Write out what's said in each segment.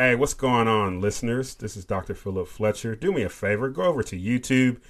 Hey, what's going on, listeners? This is Dr. Philip Fletcher. Do me a favor, go over to YouTube,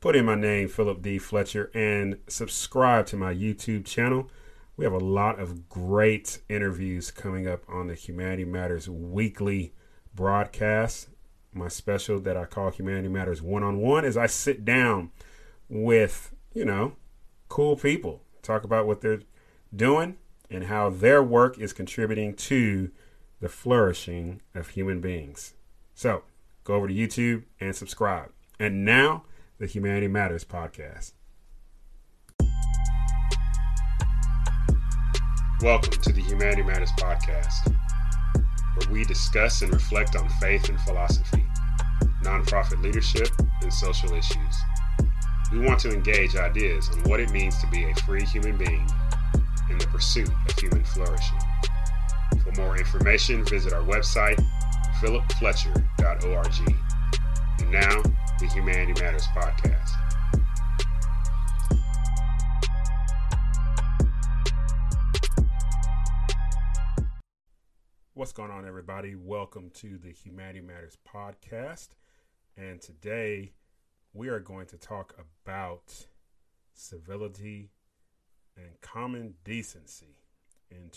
put in my name, Philip D. Fletcher, and subscribe to my YouTube channel. We have a lot of great interviews coming up on the Humanity Matters weekly broadcast. My special that I call Humanity Matters One on One is I sit down with, you know, cool people, talk about what they're doing and how their work is contributing to the flourishing of human beings. So go over to YouTube and subscribe. And now, the Humanity Matters podcast. Welcome to the Humanity Matters podcast, where we discuss and reflect on faith and philosophy, nonprofit leadership, and social issues. We want to engage ideas on what it means to be a free human being in the pursuit of human flourishing. For more information, visit our website, philipfletcher.org. And now, the Humanity Matters podcast. What's going on, everybody? Welcome to the Humanity Matters podcast. And today we are going to talk about civility and common decency in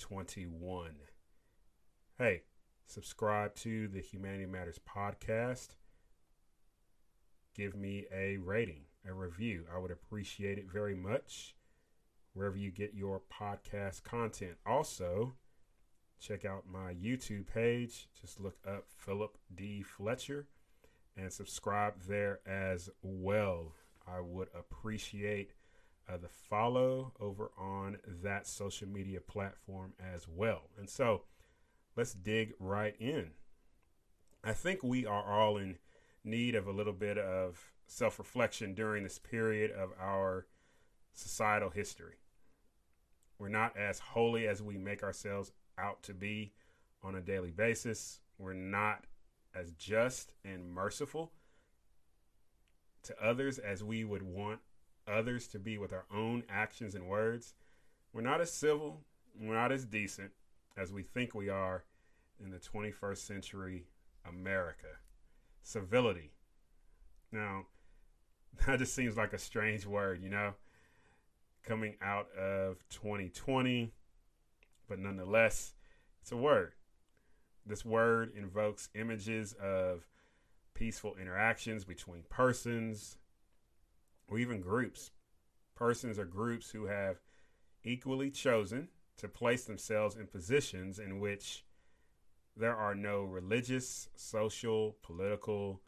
2021. Hey, subscribe to the Humanity Matters podcast. Give me a rating, a review. I would appreciate it very much wherever you get your podcast content. Also, check out my YouTube page. Just look up Philip D. Fletcher and subscribe there as well. I would appreciate uh, the follow over on that social media platform as well. And so let's dig right in. I think we are all in need of a little bit of self reflection during this period of our societal history. We're not as holy as we make ourselves out to be on a daily basis. We're not as just and merciful to others as we would want others to be with our own actions and words. We're not as civil, we're not as decent as we think we are in the 21st century America. Civility. Now, that just seems like a strange word, you know, coming out of 2020, but nonetheless, it's a word. This word invokes images of peaceful interactions between persons or even groups. Persons or groups who have equally chosen to place themselves in positions in which there are no religious, social, political,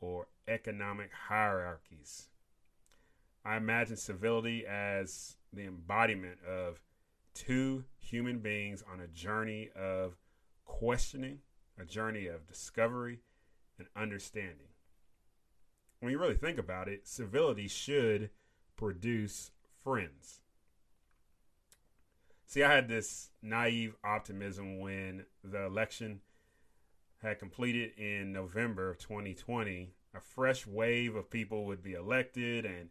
or economic hierarchies. I imagine civility as the embodiment of two human beings on a journey of questioning, a journey of discovery and understanding. When you really think about it, civility should produce friends. See, I had this naive optimism when the election had completed in November of 2020. A fresh wave of people would be elected and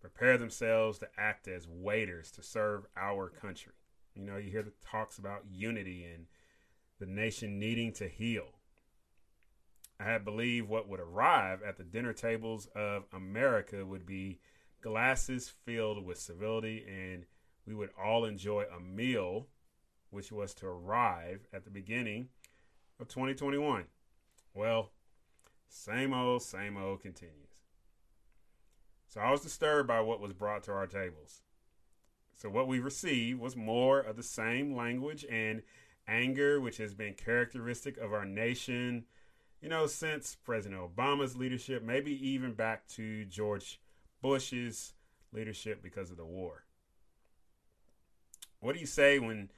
prepare themselves to act as waiters to serve our country. You know, you hear the talks about unity and the nation needing to heal. I had believed what would arrive at the dinner tables of America would be glasses filled with civility, and we would all enjoy a meal, which was to arrive at the beginning of 2021. Well, same old, same old continues. So I was disturbed by what was brought to our tables. So what we received was more of the same language and anger, which has been characteristic of our nation, you know, since President Obama's leadership, maybe even back to George Bush's leadership because of the war. What do you say when,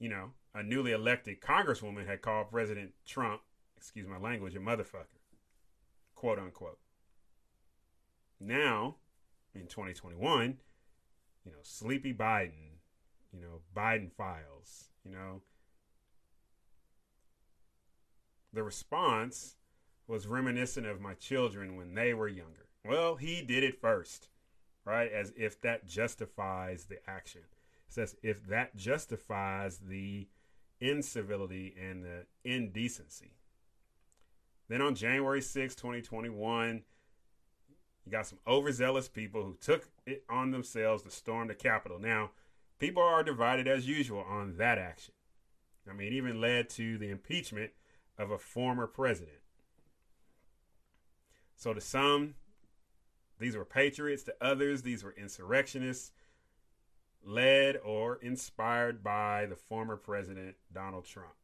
you know, a newly elected congresswoman had called President Trump, excuse my language, a motherfucker, quote unquote? Now, in 2021, you know, sleepy Biden, you know, Biden files, you know. The response was reminiscent of my children when they were younger. Well, he did it first, right? As if that justifies the action. It says if that justifies the incivility and the indecency. Then on January 6, 2021, you got some overzealous people who took it on themselves to storm the Capitol. Now, people are divided as usual on that action. I mean, it even led to the impeachment of a former president. So to some, these were patriots. To others, these were insurrectionists led or inspired by the former president, Donald Trump.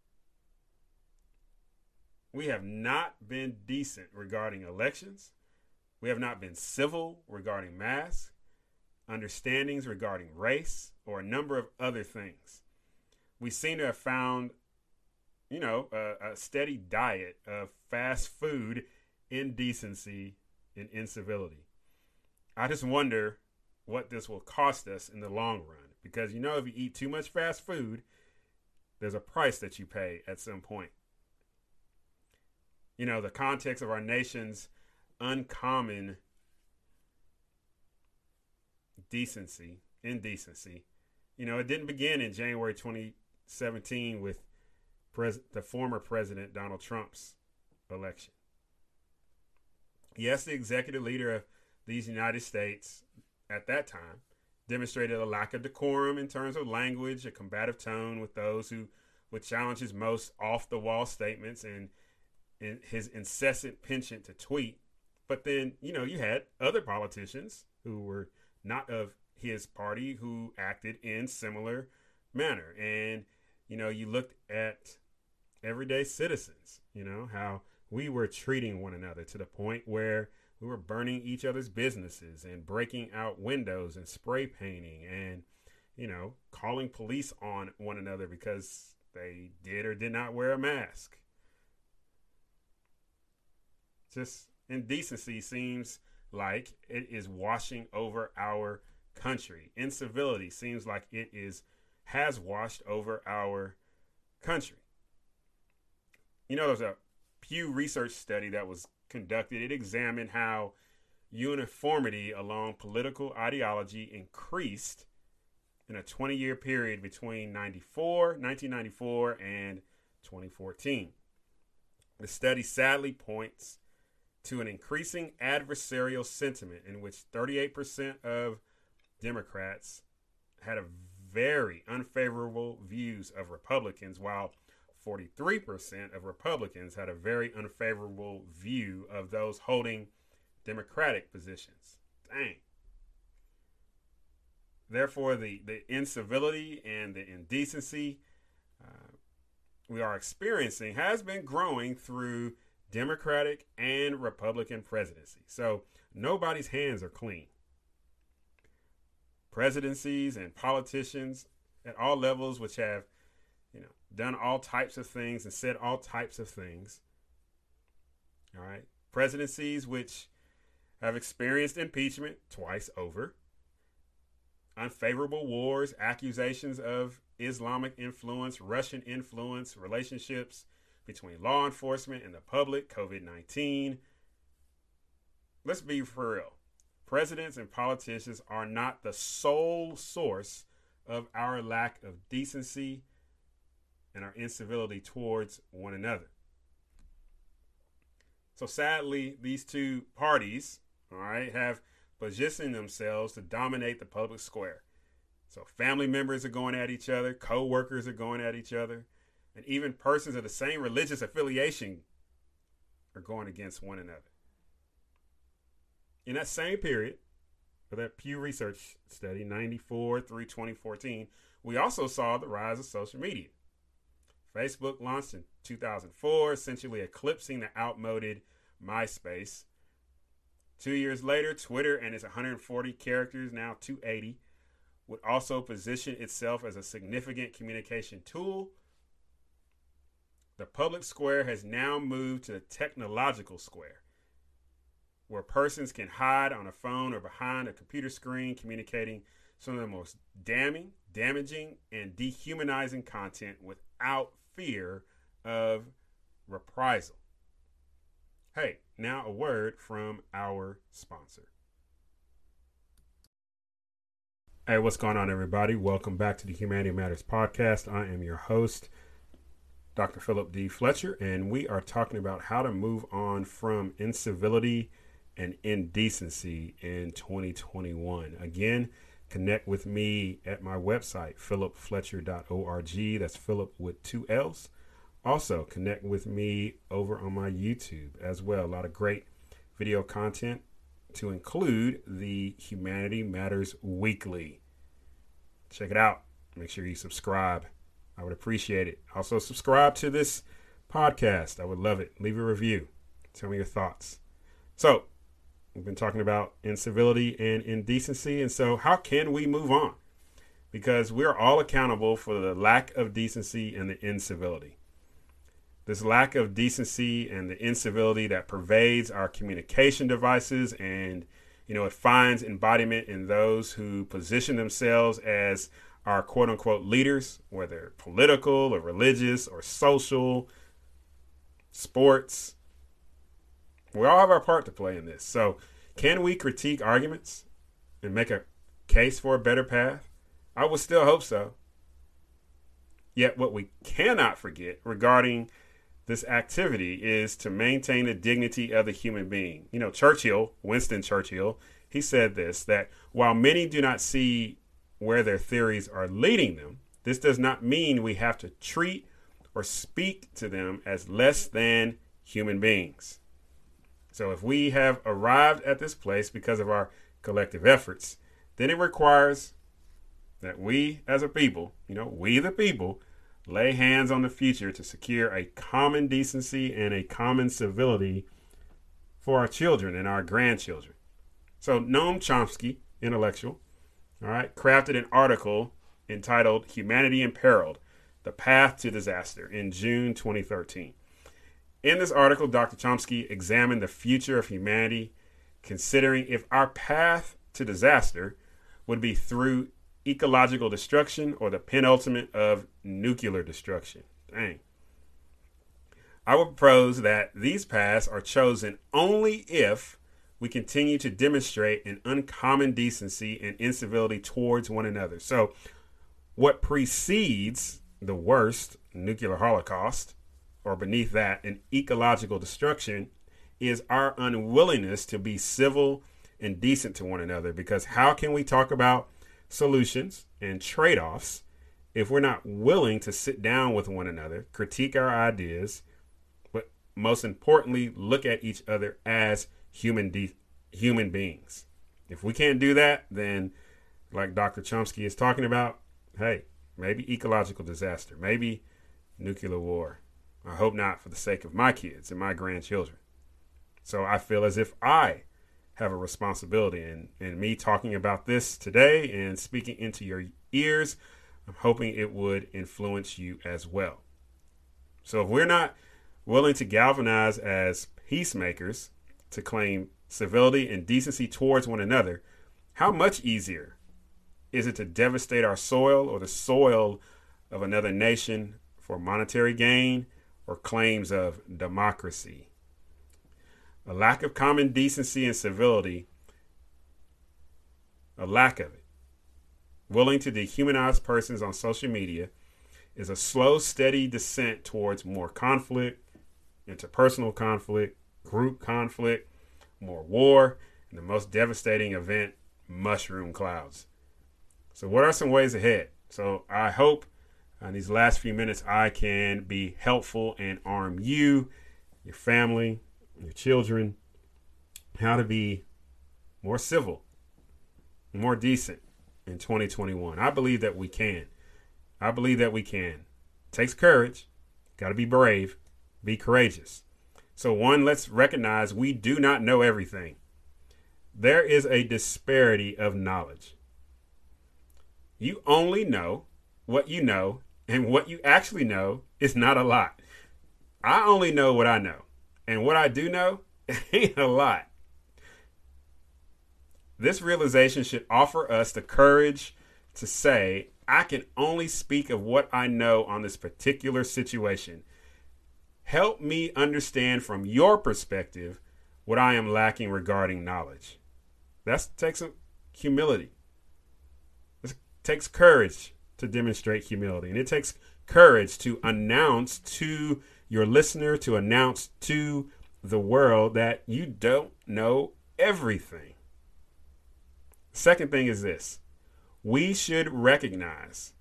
We have not been decent regarding elections. We have not been civil regarding masks, understandings regarding race, or a number of other things. We seem to have found, you know, a, a steady diet of fast food indecency and incivility. I just wonder what this will cost us in the long run. Because you know, if you eat too much fast food, there's a price that you pay at some point. You know, the context of our nation's uncommon decency, indecency. You know, it didn't begin in January 2017 with pres- the former president Donald Trump's election. Yes, the executive leader of these United States at that time demonstrated a lack of decorum in terms of language, a combative tone with those who would challenge his most off the wall statements and, and his incessant penchant to tweet. But then, you know, you had other politicians who were not of his party who acted in similar manner. And, you know, you looked at everyday citizens, you know, how we were treating one another to the point where we were burning each other's businesses and breaking out windows and spray painting and you know calling police on one another because they did or did not wear a mask. Just indecency seems like it is washing over our country. Incivility seems like it is has washed over our country you know there's a pew research study that was conducted, it examined how uniformity along political ideology increased in a 20 year period between 94, 1994 and 2014. The study sadly points to an increasing adversarial sentiment in which 38% of Democrats had a very unfavorable views of Republicans, while 43% of Republicans had a very unfavorable view of those holding Democratic positions. Dang. Therefore, the, the incivility and the indecency uh, we are experiencing has been growing through Democratic and Republican presidency. So nobody's hands are clean. Presidencies and politicians at all levels, which have done all types of things and said all types of things. All right. Presidencies which have experienced impeachment twice over, unfavorable wars, accusations of Islamic influence, Russian influence, relationships between law enforcement and the public, COVID 19. Let's be for real. Presidents and politicians are not the sole source of our lack of decency and our incivility towards one another. So sadly, these two parties, all right, have positioned themselves to dominate the public square. So family members are going at each other, co-workers are going at each other, and even persons of the same religious affiliation are going against one another. In that same period, for that Pew Research study, 94 through 2014, we also saw the rise of social media. Facebook launched in 2004, essentially eclipsing the outmoded MySpace. Two years later, Twitter and its 140 characters, now 280, would also position itself as a significant communication tool. The public square has now moved to the technological square, where persons can hide on a phone or behind a computer screen communicating some of the most damning, damaging, and dehumanizing content without fear of reprisal. Hey, now a word from our sponsor. Hey, what's going on, everybody? Welcome back to the Humanity Matters podcast. I am your host, Dr. Philip D. Fletcher, and we are talking about how to move on from incivility and indecency in 2021. Again, connect with me at my website, philipfletcher.org. That's Philip with two L's. Also, connect with me over on my YouTube as well. A lot of great video content to include the Humanity Matters Weekly. Check it out. Make sure you subscribe. I would appreciate it. Also, subscribe to this podcast. I would love it. Leave a review. Tell me your thoughts. So, we've been talking about incivility and indecency. And so, how can we move on? Because we're all accountable for the lack of decency and the incivility. This lack of decency and the incivility that pervades our communication devices and you know, it finds embodiment in those who position themselves as our quote unquote leaders, whether political or religious or social, sports. We all have our part to play in this. So, can we critique arguments and make a case for a better path? I would still hope so. Yet, what we cannot forget regarding this activity is to maintain the dignity of the human being. You know, Churchill, Winston Churchill, he said this that while many do not see where their theories are leading them, this does not mean we have to treat or speak to them as less than human beings. So if we have arrived at this place because of our collective efforts, then it requires that we as a people, you know, we the people, lay hands on the future to secure a common decency and a common civility for our children and our grandchildren. So Noam Chomsky, intellectual, all right, crafted an article entitled Humanity Imperiled The Path to Disaster in June 2013. In this article, Dr. Chomsky examined the future of humanity, considering if our path to disaster would be through ecological destruction or the penultimate of nuclear destruction. Dang. I would propose that these paths are chosen only if we continue to demonstrate an uncommon decency and incivility towards one another. So, what precedes the worst nuclear holocaust, or beneath that, an ecological destruction, is our unwillingness to be civil and decent to one another. Because how can we talk about solutions and trade offs if we're not willing to sit down with one another, critique our ideas, but most importantly, look at each other as human de- human beings. If we can't do that, then like Dr. Chomsky is talking about, hey, maybe ecological disaster, maybe nuclear war. I hope not for the sake of my kids and my grandchildren. So I feel as if I have a responsibility and and me talking about this today and speaking into your ears, I'm hoping it would influence you as well. So if we're not willing to galvanize as peacemakers to claim civility and decency towards one another, how much easier is it to devastate our soil or the soil of another nation for monetary gain or claims of democracy? A lack of common decency and civility, a lack of it, willing to dehumanize persons on social media, is a slow, steady descent towards more conflict, interpersonal conflict, group conflict, more war, and the most devastating event, mushroom clouds. So, what are some ways ahead? So, I hope in these last few minutes I can be helpful and arm you, your family, your children, how to be more civil, more decent in 2021. I believe that we can. I believe that we can. It takes courage. Got to be brave. Be courageous. So, one, let's recognize we do not know everything. There is a disparity of knowledge. You only know what you know, and what you actually know is not a lot. I only know what I know, and what I do know ain't a lot. This realization should offer us the courage to say, I can only speak of what I know on this particular situation Help me understand from your perspective what I am lacking regarding knowledge. That takes humility. It takes courage to demonstrate humility, and it takes courage to announce to your listener, to announce to the world that you don't know everything. Second thing is this we should recognize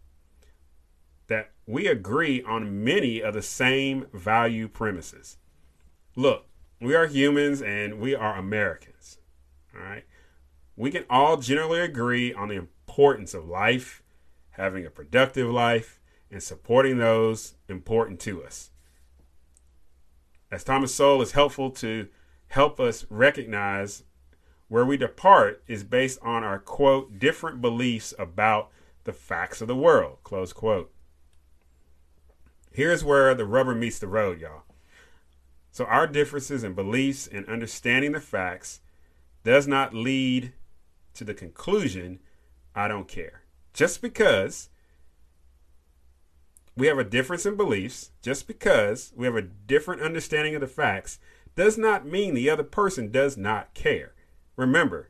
that we agree on many of the same value premises. Look, we are humans and we are Americans. All right. We can all generally agree on the importance of life, having a productive life, and supporting those important to us. As Thomas Sowell is helpful to help us recognize where we depart is based on our quote different beliefs about the facts of the world close quote. Here's where the rubber meets the road y'all. So our differences in beliefs and understanding the facts does not lead to the conclusion i don't care just because we have a difference in beliefs just because we have a different understanding of the facts does not mean the other person does not care Remember,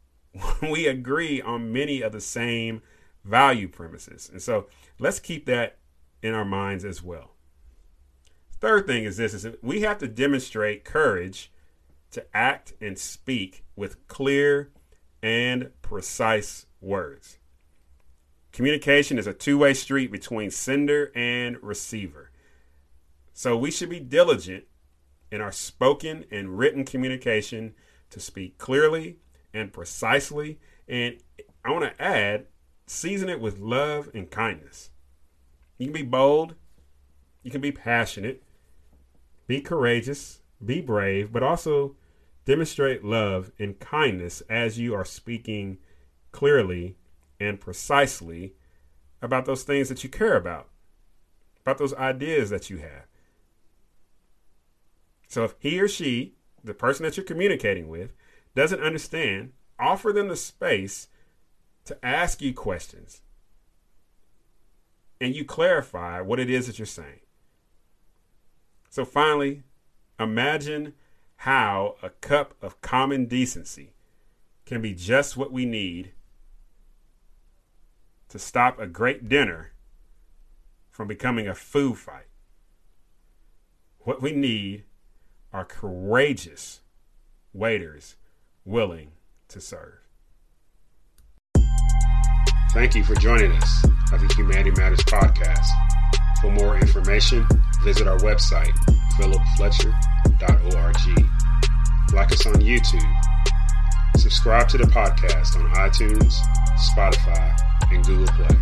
we agree on many of the same value premises. And so let's keep that in our minds as well. Third thing is this is we have to demonstrate courage to act and speak with clear and precise words. Communication is a two-way street between sender and receiver. So we should be diligent in our spoken and written communication to speak clearly and precisely. And I want to add, season it with love and kindness. You can be bold, you can be passionate, be courageous, be brave, but also demonstrate love and kindness as you are speaking clearly and precisely about those things that you care about, about those ideas that you have. So if he or she the person that you're communicating with doesn't understand, offer them the space to ask you questions and you clarify what it is that you're saying. So, finally, imagine how a cup of common decency can be just what we need to stop a great dinner from becoming a food fight. What we need are courageous waiters willing to serve. Thank you for joining us at the Humanity Matters podcast. For more information, visit our website, philipfletcher.org. Like us on YouTube. Subscribe to the podcast on iTunes, Spotify, and Google Play.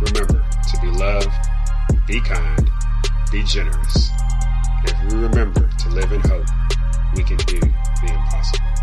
Remember to be loved, be kind, be generous. If we remember to live in hope, we can do the impossible.